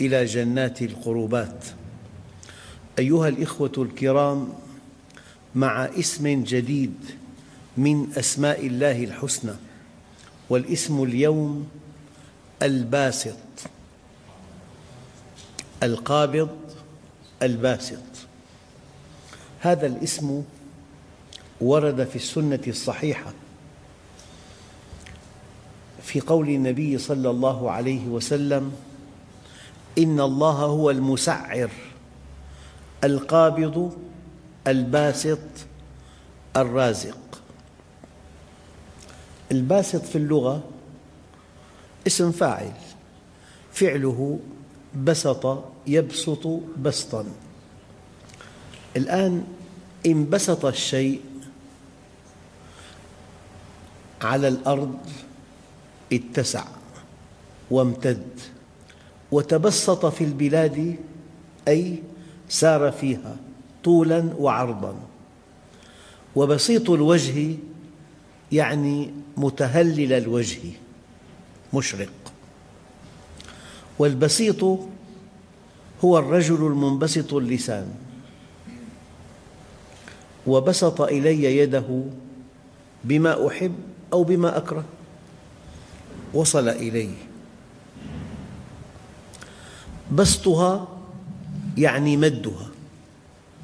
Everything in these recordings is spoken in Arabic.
إلى جنات القربات. أيها الإخوة الكرام مع اسم جديد من أسماء الله الحسنى والاسم اليوم الباسط القابض الباسط. هذا الاسم ورد في السنة الصحيحة في قول النبي صلى الله عليه وسلم إن الله هو المسعر القابض الباسط الرازق. الباسط في اللغة اسم فاعل فعله بسط يبسط بسطا. الآن إن بسط الشيء على الأرض اتسع وامتد. وتبسط في البلاد أي سار فيها طولا وعرضا. وبسيط الوجه يعني متهلل الوجه مشرق. والبسيط هو الرجل المنبسط اللسان. وبسط إلي يده بما أحب أو بما أكره. وصل إلي بسطها يعني مدها.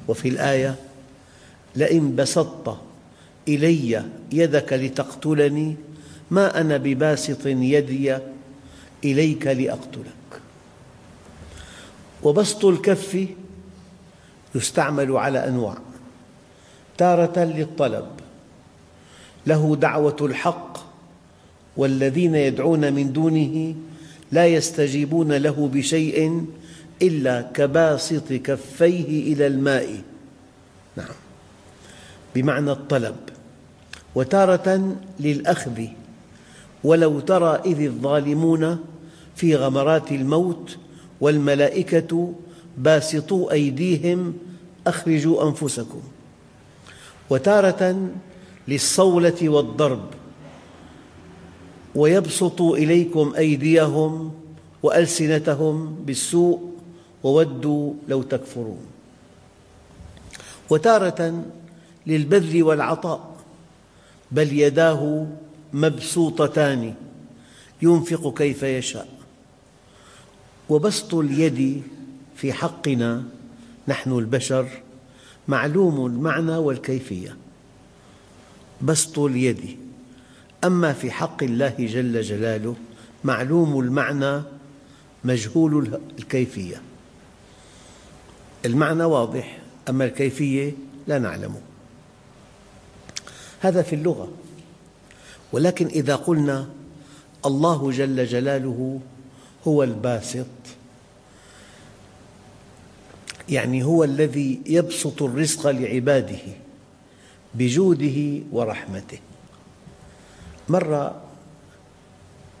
وفي الآية لئن بسطت إلي يدك لتقتلني ما أنا بباسط يدي إليك لأقتلك. وبسط الكف يستعمل على أنواع. تارة للطلب. له دعوة الحق والذين يدعون من دونه لا يستجيبون له بشيء إلا كباسط كفيه إلى الماء. نعم. بمعنى الطلب. وتارة للأخذ. ولو ترى إذ الظالمون في غمرات الموت والملائكة باسطو أيديهم أخرجوا أنفسكم. وتارة للصولة والضرب. ويبسطوا إليكم أيديهم وألسنتهم بالسوء وودوا لو تكفرون. وتارة للبذل والعطاء بل يداه مبسوطتان ينفق كيف يشاء. وبسط اليد في حقنا نحن البشر معلوم المعنى والكيفية. بسط اليد أما في حق الله جل جلاله معلوم المعنى مجهول الكيفية. المعنى واضح أما الكيفية لا نعلمه. هذا في اللغة. ولكن إذا قلنا الله جل جلاله هو الباسط يعني هو الذي يبسط الرزق لعباده بجوده ورحمته. مرة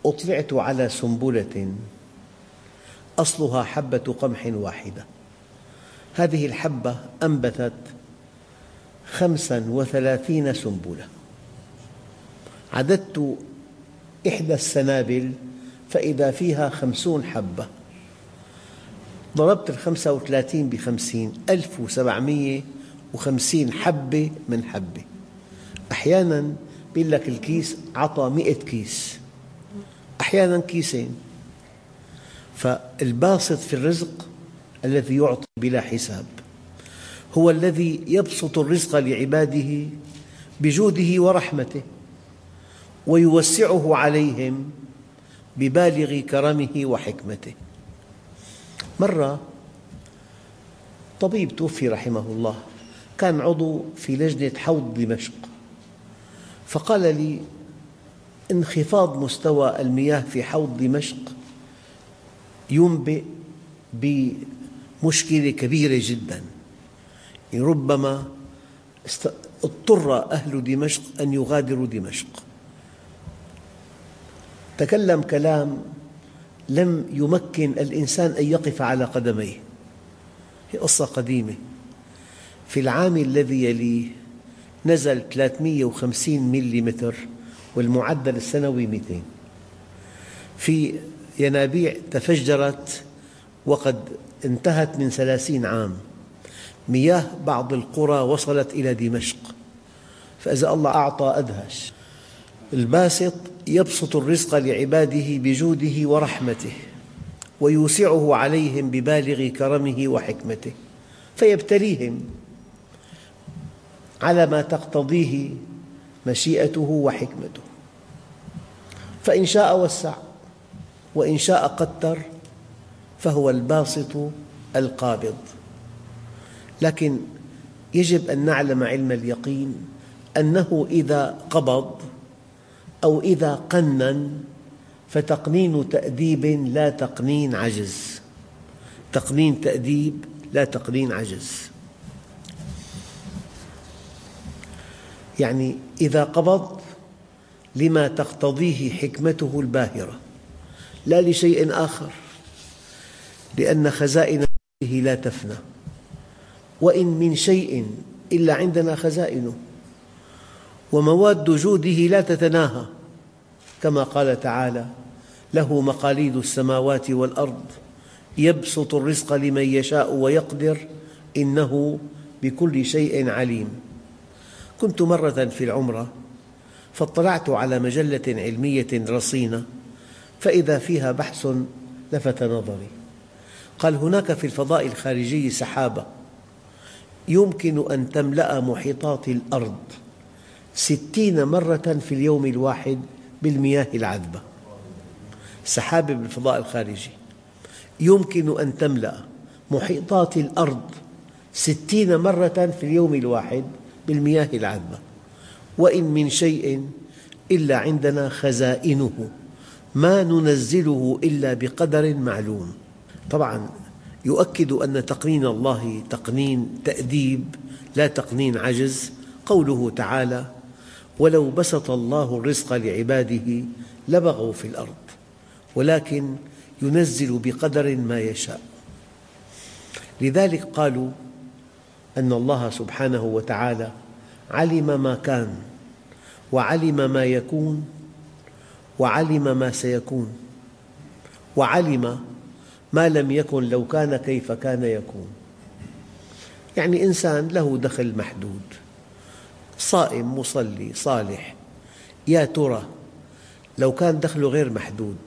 أطلعت على سنبلة أصلها حبة قمح واحدة. هذه الحبة أنبتت خمسا وثلاثين سنبلة. عددت إحدى السنابل فإذا فيها خمسون حبة. ضربت الخمسة وثلاثين بخمسين ألف وسبعمية وخمسين حبة من حبة. أحياناً يقول لك الكيس أعطى مئة كيس. أحياناً كيسين. فالباسط في الرزق الذي يعطي بلا حساب. هو الذي يبسط الرزق لعباده بجوده ورحمته ويوسعه عليهم ببالغ كرمه وحكمته. مرة طبيب توفي رحمه الله كان عضو في لجنة حوض دمشق. فقال لي انخفاض مستوى المياه في حوض دمشق ينبئ بمشكلة كبيرة جدا. ربما اضطر أهل دمشق أن يغادروا دمشق. تكلم كلام لم يمكن الإنسان أن يقف على قدميه. هي قصة قديمة. في العام الذي يليه نزل 350 ملم والمعدل السنوي 200 في ينابيع تفجرت وقد انتهت من ثلاثين عام. مياه بعض القرى وصلت إلى دمشق. فإذا الله أعطى أدهش. الباسط يبسط الرزق لعباده بجوده ورحمته ويوسعه عليهم ببالغ كرمه وحكمته فيبتليهم. على ما تقتضيه مشيئته وحكمته. فإن شاء وسع وإن شاء قتر فهو الباسط القابض. لكن يجب أن نعلم علم اليقين أنه إذا قبض أو إذا قنن فتقنين تأديب لا تقنين عجز. تقنين تأديب لا تقنين عجز. يعني إذا قبض لما تقتضيه حكمته الباهرة لا لشيء آخر لأن خزائن لا تفنى. وإن من شيء إلا عندنا خزائنه ومواد جوده لا تتناهى. كما قال تعالى له مقاليد السماوات والأرض يبسط الرزق لمن يشاء ويقدر إنه بكل شيء عليم. كنت مرة في العمرة فاطلعت على مجلة علمية رصينة فإذا فيها بحث لفت نظري. قال هناك في الفضاء الخارجي سحابة يمكن أن تملأ محيطات الأرض ستين مرة في اليوم الواحد بالمياه العذبة. سحابة بالفضاء الخارجي. يمكن أن تملأ محيطات الأرض ستين مرة في اليوم الواحد بالمياه العذبة وإن من شيء إلا عندنا خزائنه ما ننزله إلا بقدر معلوم. طبعا يؤكد أن تقنين الله تقنين تأديب لا تقنين عجز. قوله تعالى ولو بسط الله الرزق لعباده لبغوا في الأرض ولكن ينزل بقدر ما يشاء. لذلك قالوا أن الله سبحانه وتعالى علم ما كان وعلم ما يكون وعلم ما سيكون وعلم ما لم يكن لو كان كيف كان يكون. يعني إنسان له دخل محدود صائم مصلي صالح. يا ترى لو كان دخله غير محدود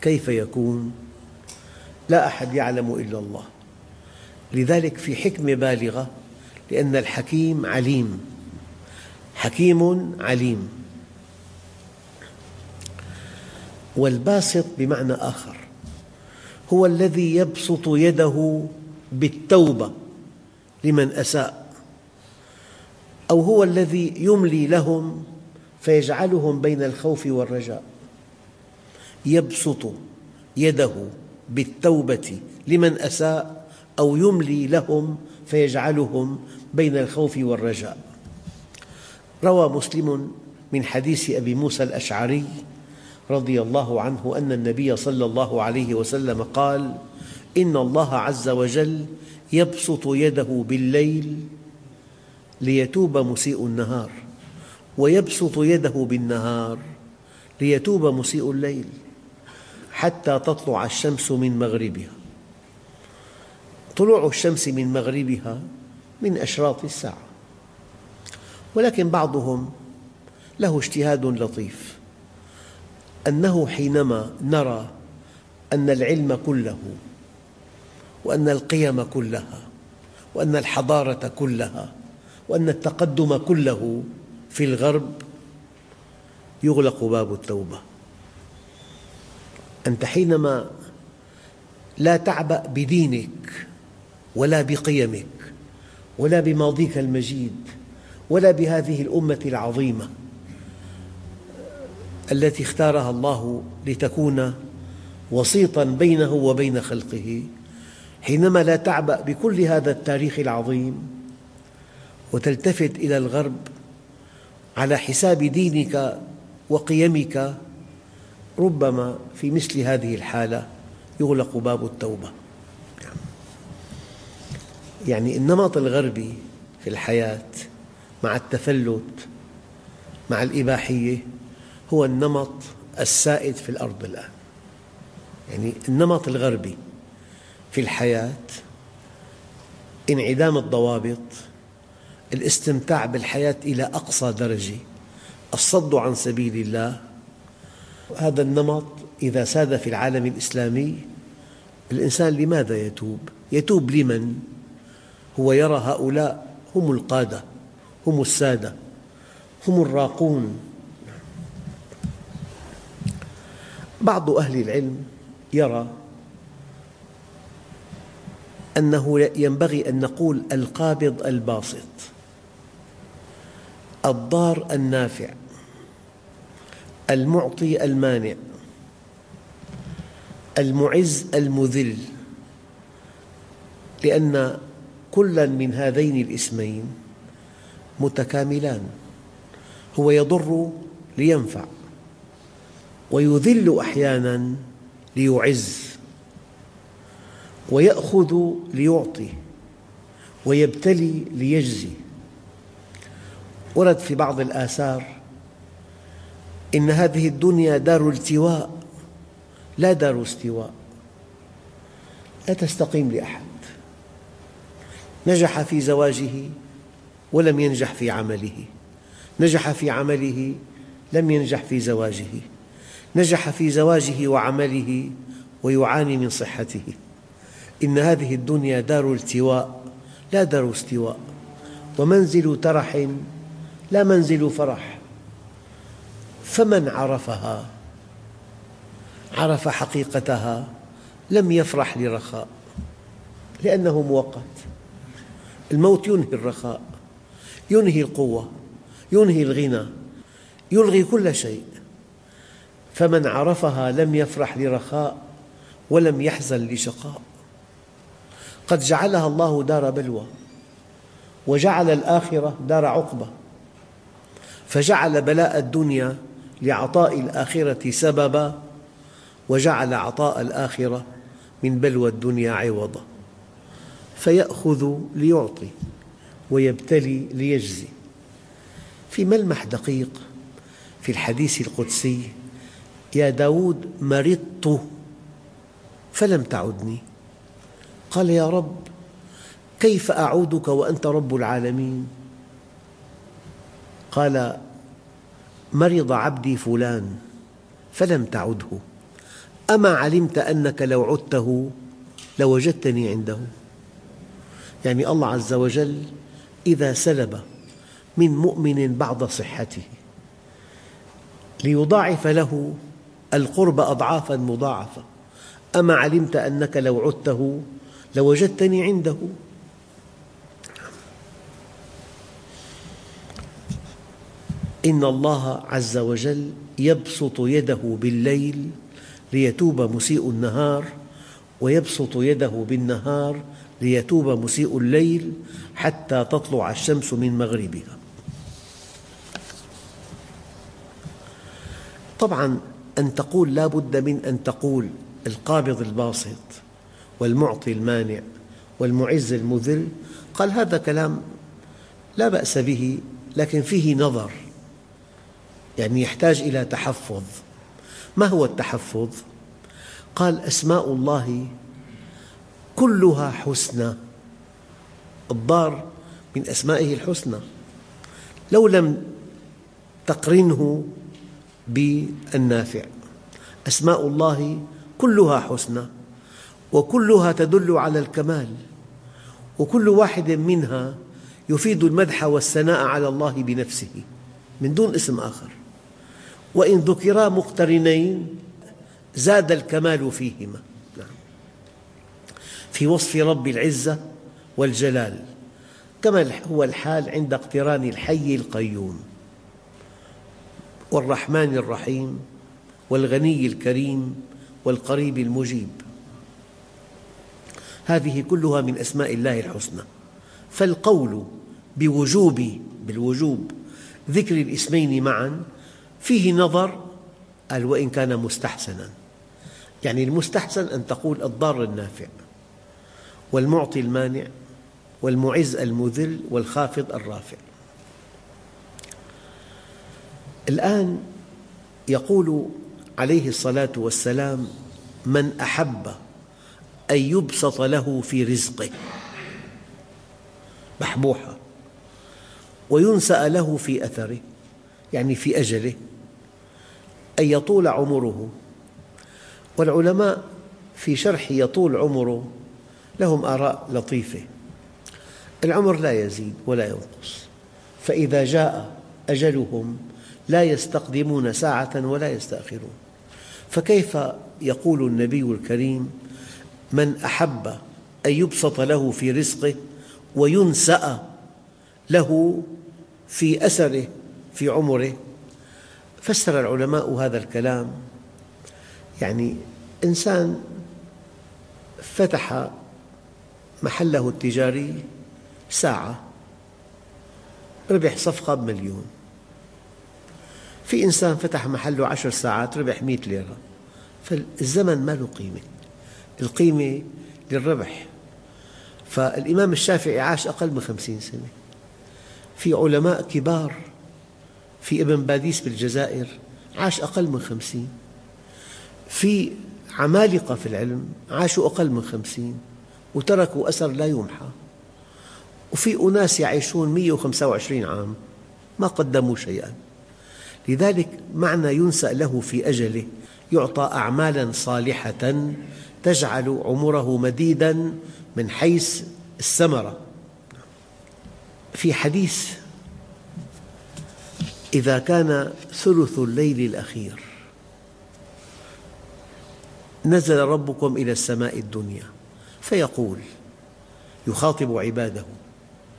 كيف يكون؟ لا أحد يعلم إلا الله. لذلك في حكمة بالغة لأن الحكيم عليم. حكيم عليم. والباسط بمعنى آخر هو الذي يبسط يده بالتوبة لمن أساء أو هو الذي يملي لهم فيجعلهم بين الخوف والرجاء. يبسط يده بالتوبة لمن أساء أو يملي لهم فيجعلهم بين الخوف والرجاء. روى مسلم من حديث أبي موسى الأشعري رضي الله عنه أن النبي صلى الله عليه وسلم قال إن الله عز وجل يبسط يده بالليل ليتوب مسيء النهار ويبسط يده بالنهار ليتوب مسيء الليل حتى تطلع الشمس من مغربها. طلوع الشمس من مغربها من أشراط الساعة. ولكن بعضهم له اجتهاد لطيف أنه حينما نرى أن العلم كله وأن القيم كلها وأن الحضارة كلها وأن التقدم كله في الغرب يغلق باب التوبة. أنت حينما لا تعبأ بدينك ولا بقيمك ولا بماضيك المجيد ولا بهذه الأمة العظيمة التي اختارها الله لتكون وسيطا بينه وبين خلقه. حينما لا تعبأ بكل هذا التاريخ العظيم وتلتفت إلى الغرب على حساب دينك وقيمك ربما في مثل هذه الحالة يغلق باب التوبة. يعني النمط الغربي في الحياة مع التفلت مع الإباحية هو النمط السائد في الأرض الآن يعني النمط الغربي في الحياة انعدام الضوابط الاستمتاع بالحياة إلى أقصى درجة الصد عن سبيل الله هذا النمط إذا ساد في العالم الإسلامي الإنسان لماذا يتوب؟ يتوب لمن؟ هو يرى هؤلاء هم القادة هم السادة هم الراقون. بعض أهل العلم يرى أنه ينبغي أن نقول القابض الباسط الضار النافع المعطي المانع المعز المذل لأن كلا من هذين الاسمين متكاملان. هو يضر لينفع ويذل أحيانا ليعز ويأخذ ليعطي ويبتلي ليجزي. ورد في بعض الآثار إن هذه الدنيا دار التواء لا دار استواء لا تستقيم لأحد. نجح في زواجه ولم ينجح في عمله. نجح في عمله لم ينجح في زواجه. نجح في زواجه وعمله ويعاني من صحته. إن هذه الدنيا دار التواء لا دار استواء. ومنزل ترح لا منزل فرح. فمن عرفها؟ عرف حقيقتها لم يفرح لرخاء لأنه مؤقت. الموت ينهي الرخاء ينهي القوة ينهي الغنى يلغي كل شيء. فمن عرفها لم يفرح لرخاء ولم يحزن لشقاء. قد جعلها الله دار بلوى وجعل الآخرة دار عقبة فجعل بلاء الدنيا لعطاء الآخرة سببا وجعل عطاء الآخرة من بلوى الدنيا عوضا. فيأخذ ليعطي ويبتلي ليجزي. في ملمح دقيق في الحديث القدسي يا داود مرضت فلم تعدني. قال يا رب كيف أعودك وأنت رب العالمين؟ قال مرض عبدي فلان فلم تعده. أما علمت أنك لو عدته لوجدتني عنده. يعني الله عز وجل إذا سلب من مؤمن بعض صحته ليضاعف له القرب أضعافا مضاعفة. أما علمت أنك لو عدته لوجدتني عنده. إن الله عز وجل يبسط يده بالليل ليتوب مسيء النهار ويبسط يده بالنهار ليتوب مسيء الليل حتى تطلع الشمس من مغربها طبعا أن تقول لا بد من أن تقول القابض الباسط والمعطي المانع والمعز المذل قال هذا كلام لا بأس به لكن فيه نظر يعني يحتاج إلى تحفظ ما هو التحفظ؟ قال أسماء الله كلها حسنى. الضار من أسمائه الحسنى. لو لم تقرنه بالنافع. أسماء الله كلها حسنى وكلها تدل على الكمال وكل واحد منها يفيد المدح والثناء على الله بنفسه من دون اسم آخر. وإن ذكرا مقترنين زاد الكمال فيهما. في وصف رب العزة والجلال كما هو الحال عند اقتران الحي القيوم والرحمن الرحيم والغني الكريم والقريب المجيب. هذه كلها من أسماء الله الحسنى. فالقول بوجوب بالوجوب ذكر الاسمين معا فيه نظر قال وإن كان مستحسنا. يعني المستحسن أن تقول الضار النافع. والمعطي المانع والمعز المذل والخافض الرافع. الآن يقول عليه الصلاة والسلام من أحب أن يبسط له في رزقه. بحبوحة وينسأ له في أثره يعني في أجله أن يطول عمره. والعلماء في شرح يطول عمره لهم آراء لطيفة. العمر لا يزيد ولا ينقص. فإذا جاء أجلهم لا يستقدمون ساعة ولا يستأخرون. فكيف يقول النبي الكريم من أحب أن يبسط له في رزقه وينسأ له في أثره في عمره؟ فسر العلماء هذا الكلام. يعني إنسان فتح محله التجاري ساعة ربح صفقة بمليون. في إنسان فتح محله عشر ساعات ربح مئة ليرة. فالزمن ما له قيمة. القيمة للربح. فالإمام الشافعي عاش أقل من خمسين سنة. في علماء كبار في ابن باديس بالجزائر عاش أقل من خمسين. في عمالقة في العلم عاشوا أقل من خمسين. وتركوا أثر لا يمحى. وفي أناس يعيشون 125 عام ما قدموا شيئا. لذلك معنى ينسأ له في أجله يعطى أعمالا صالحة تجعل عمره مديدا من حيث الثمرة. في حديث إذا كان ثلث الليل الأخير نزل ربكم إلى السماء الدنيا. فيقول يخاطب عباده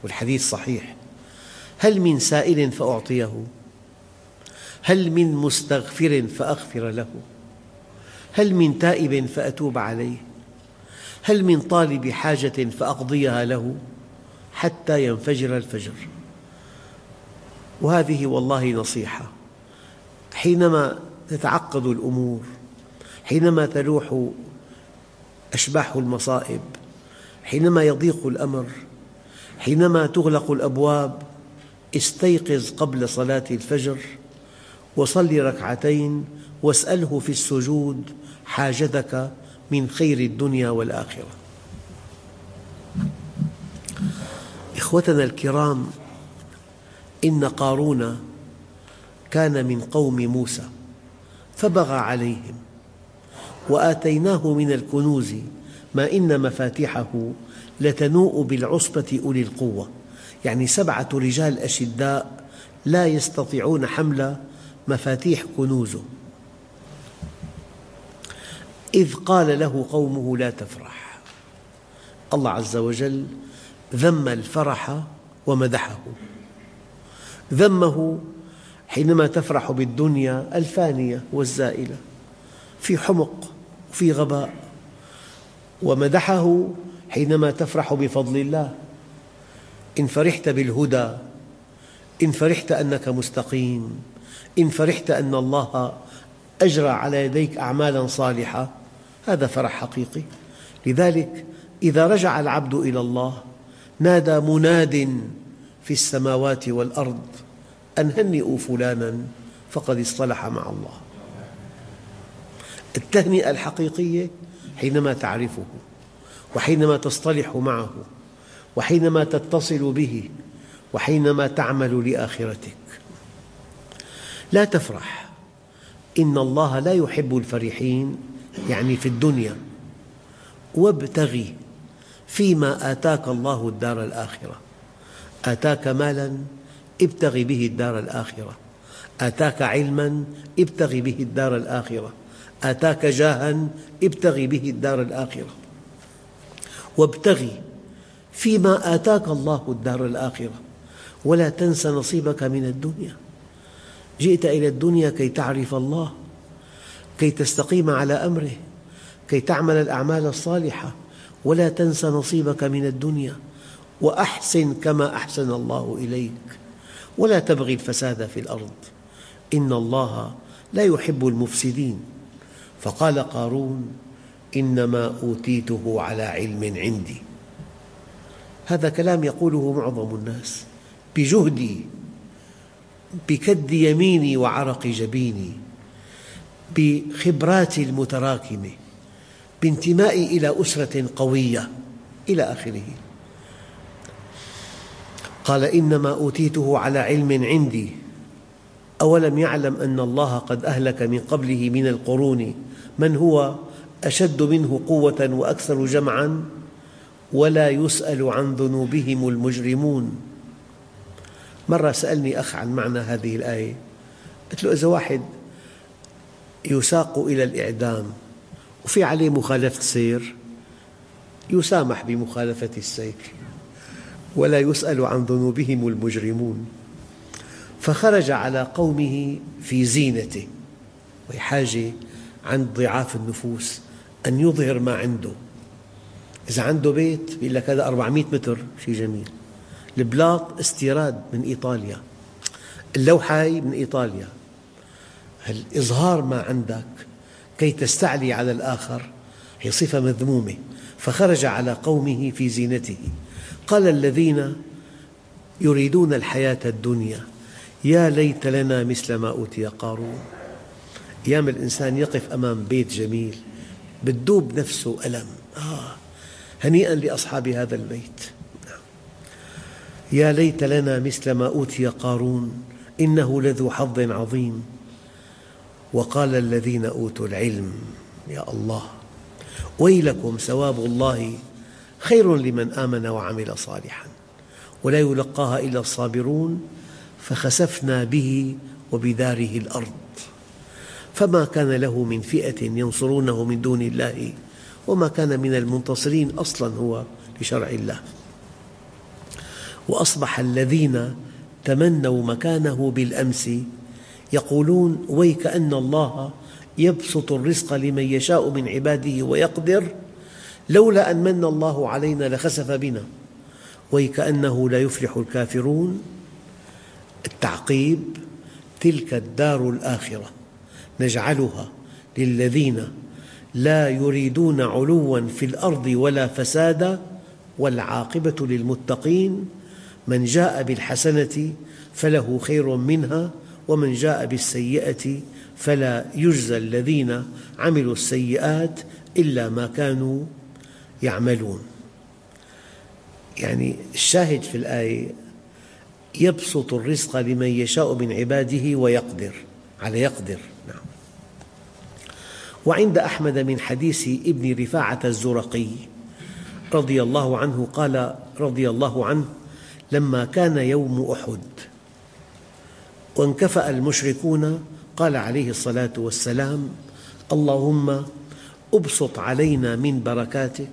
والحديث صحيح هل من سائل فأعطيه؟ هل من مستغفر فأغفر له؟ هل من تائب فأتوب عليه؟ هل من طالب حاجة فأقضيها له حتى ينفجر الفجر؟ وهذه والله نصيحة. حينما تتعقد الأمور حينما تلوح أشباح المصائب حينما يضيق الأمر حينما تغلق الأبواب استيقظ قبل صلاة الفجر وصل ركعتين واسأله في السجود حاجتك من خير الدنيا والآخرة. إخوتنا الكرام إن قارون كان من قوم موسى فبغى عليهم وآتيناه من الكنوز ما إن مفاتحه لتنوء بالعصبة أولي القوة. يعني سبعة رجال أشداء لا يستطيعون حمل مفاتيح كنوزه. إذ قال له قومه لا تفرح. الله عز وجل ذم الفرح ومدحه. ذمه حينما تفرح بالدنيا الفانية والزائلة. في حمق وفي غباء. ومدحه حينما تفرح بفضل الله إن فرحت بالهدى إن فرحت أنك مستقيم إن فرحت أن الله أجرى على يديك أعمالا صالحة هذا فرح حقيقي. لذلك إذا رجع العبد إلى الله نادى مناد في السماوات والأرض أن هنئوا فلانا فقد اصطلح مع الله. التهنئة الحقيقية حينما تعرفه وحينما تصطلح معه وحينما تتصل به وحينما تعمل لآخرتك. لا تفرح. إن الله لا يحب الفرحين يعني في الدنيا. وابتغ فيما آتاك الله الدار الآخرة. آتاك مالا ابتغ به الدار الآخرة. آتاك علما ابتغ به الدار الآخرة. آتاك جاها ابتغ به الدار الآخرة. وابتغ فيما آتاك الله الدار الآخرة. ولا تنس نصيبك من الدنيا. جئت إلى الدنيا كي تعرف الله كي تستقيم على أمره كي تعمل الأعمال الصالحة. ولا تنس نصيبك من الدنيا. وأحسن كما أحسن الله إليك. ولا تبغي الفساد في الأرض. إن الله لا يحب المفسدين. فقال قارون إنما أوتيته على علم عندي. هذا كلام يقوله معظم الناس. بجهدي بكد يميني وعرق جبيني بخبراتي المتراكمة بانتمائي إلى أسرة قوية إلى آخره. قال إنما أوتيته على علم عندي. أولم يعلم أن الله قد أهلك من قبله من القرون من هو أشد منه قوة وأكثر جمعاً؟ ولا يسأل عن ذنوبهم المجرمون. مرة سألني أخ عن معنى هذه الآية. قلت له إذا واحد يساق إلى الإعدام وفي عليه مخالفة سير يسامح بمخالفة السير ولا يسأل عن ذنوبهم المجرمون. فخرج على قومه في زينته. وهي حاجة عند ضعاف النفوس أن يظهر ما عنده. إذا عنده بيت بيقول لك هذا 400 متر شيء جميل. البلاط استيراد من إيطاليا. اللوحة من إيطاليا. الإظهار ما عندك كي تستعلي على الآخر هي صفة مذمومة. فخرج على قومه في زينته. قال الذين يريدون الحياة الدنيا يا ليت لنا مثل ما أوتي قارون. أيام الإنسان يقف أمام بيت جميل بتدوب نفسه ألم. آه هنيئا لأصحاب هذا البيت. يا ليت لنا مثل ما أوتي قارون إنه لذو حظ عظيم. وقال الذين أوتوا العلم يا الله ويلكم ثواب الله خير لمن آمن وعمل صالحا ولا يلقاها إلا الصابرون فخسفنا به وبداره الأرض. فما كان له من فئة ينصرونه من دون الله وما كان من المنتصرين أصلا هو لشرع الله. وأصبح الذين تمنوا مكانه بالأمس يقولون ويك أن الله يبسط الرزق لمن يشاء من عباده ويقدر لولا أن من الله علينا لخسف بنا. ويكأنه لا يفلح الكافرون. التعقيب تلك الدار الآخرة. نجعلها للذين لا يريدون علوا في الأرض ولا فسادا والعاقبة للمتقين. من جاء بالحسنة فله خير منها ومن جاء بالسيئة فلا يجزى الذين عملوا السيئات إلا ما كانوا يعملون. يعني الشاهد في الآية يبسط الرزق لمن يشاء من عباده ويقدر على يقدر. وعند أحمد من حديث ابن رفاعة الزرقي رضي الله عنه قال رضي الله عنه لما كان يوم أحد وانكفأ المشركون قال عليه الصلاة والسلام اللهم أبسط علينا من بركاتك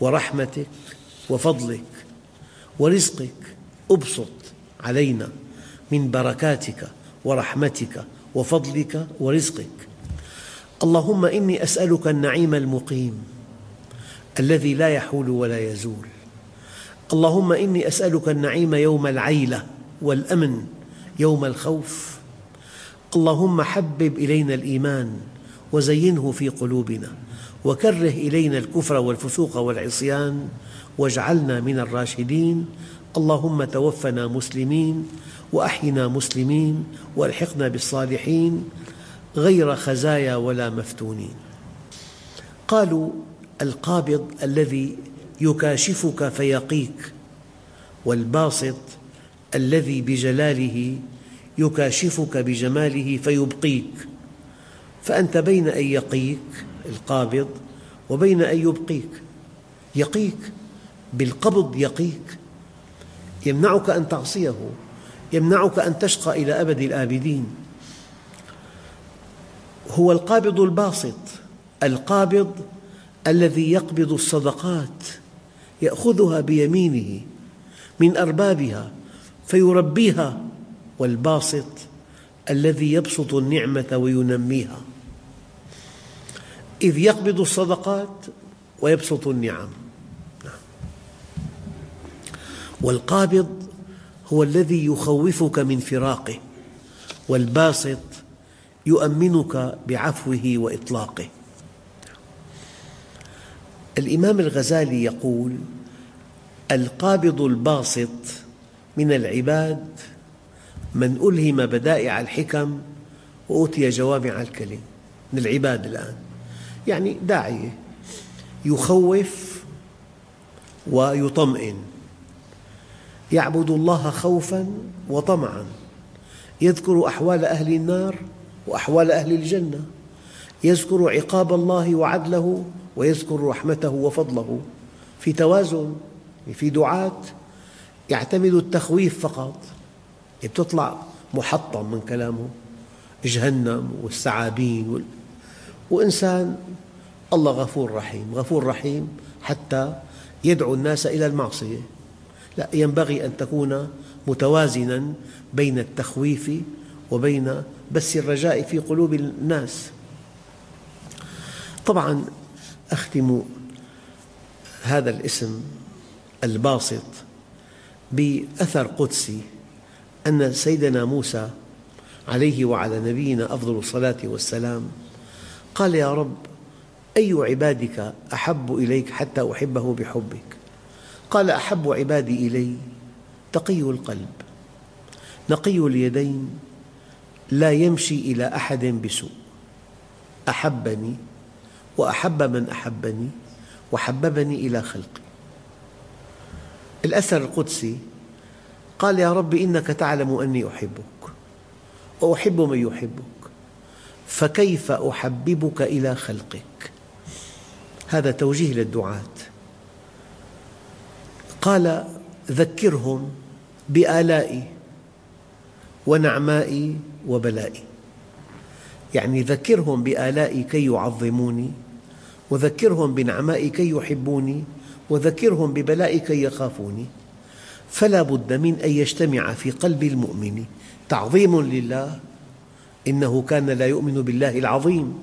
ورحمتك وفضلك ورزقك أبسط علينا من بركاتك ورحمتك وفضلك ورزقك. اللهم إني أسألك النعيم المقيم الذي لا يحول ولا يزول. اللهم إني أسألك النعيم يوم العيلة والأمن يوم الخوف. اللهم حبب إلينا الإيمان وزينه في قلوبنا وكره إلينا الكفر والفسوق والعصيان واجعلنا من الراشدين. اللهم توفنا مسلمين وأحينا مسلمين وألحقنا بالصالحين غير خزايا ولا مفتونين. قالوا القابض الذي يكاشفك فيقيك والباسط الذي بجلاله يكاشفك بجماله فيبقيك. فأنت بين أن يقيك القابض وبين أن يبقيك. يقيك بالقبض يقيك. يمنعك أن تعصيه. يمنعك أن تشقى إلى أبد الآبدين. هو القابض الباسط القابض الذي يقبض الصدقات يأخذها بيمينه من أربابها فيربيها والباسط الذي يبسط النعمة وينميها إذ يقبض الصدقات ويبسط النعم نعم. والقابض هو الذي يخوفك من فراقه والباسط يؤمنك بعفوه وإطلاقه. الإمام الغزالي يقول القابض الباسط من العباد من ألهم بدائع الحكم وأوتي جوامع الكلم من العباد الآن. يعني داعية يخوف ويطمئن. يعبد الله خوفا وطمعا. يذكر أحوال أهل النار وأحوال أهل الجنة. يذكر عقاب الله وعدله ويذكر رحمته وفضله. في توازن في دعاة يعتمد التخويف فقط. تطلع محطم من كلامه. جهنم والثعابين وال... وإنسان الله غفور رحيم. غفور رحيم حتى يدعو الناس إلى المعصية. لا ينبغي أن تكون متوازنا بين التخويف وبين بث الرجاء في قلوب الناس. طبعا أختم هذا الاسم الباسط بأثر قدسي أن سيدنا موسى عليه وعلى نبينا أفضل الصلاة والسلام قال يا رب أي عبادك أحب إليك حتى أحبه بحبك؟ قال أحب عبادي إلي تقي القلب نقي اليدين لا يمشي إلى أحد بسوء. أحبني وأحب من أحبني وحببني إلى خلقي. الأثر القدسي قال يا رب إنك تعلم أني أحبك وأحب من يحبك فكيف أحببك إلى خلقك؟ هذا توجيه للدعاة. قال ذكرهم بآلائي ونعمائي وبلائي. يعني ذكرهم بآلائي كي يعظموني وذكرهم بنعمائي كي يحبوني وذكرهم ببلائي كي يخافوني. فلا بد من أن يجتمع في قلب المؤمن تعظيم لله إنه كان لا يؤمن بالله العظيم.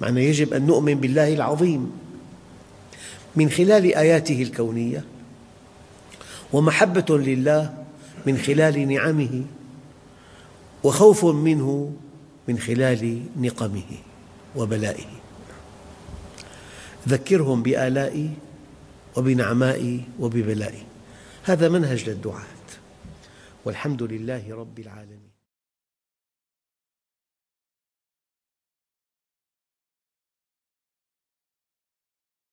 معنى يجب أن نؤمن بالله العظيم. من خلال آياته الكونية ومحبة لله من خلال نعمه وخوف منه من خلال نقمه وبلائه. ذكرهم بآلائي وبنعمائي وببلائي هذا منهج للدعاة. والحمد لله رب العالمين.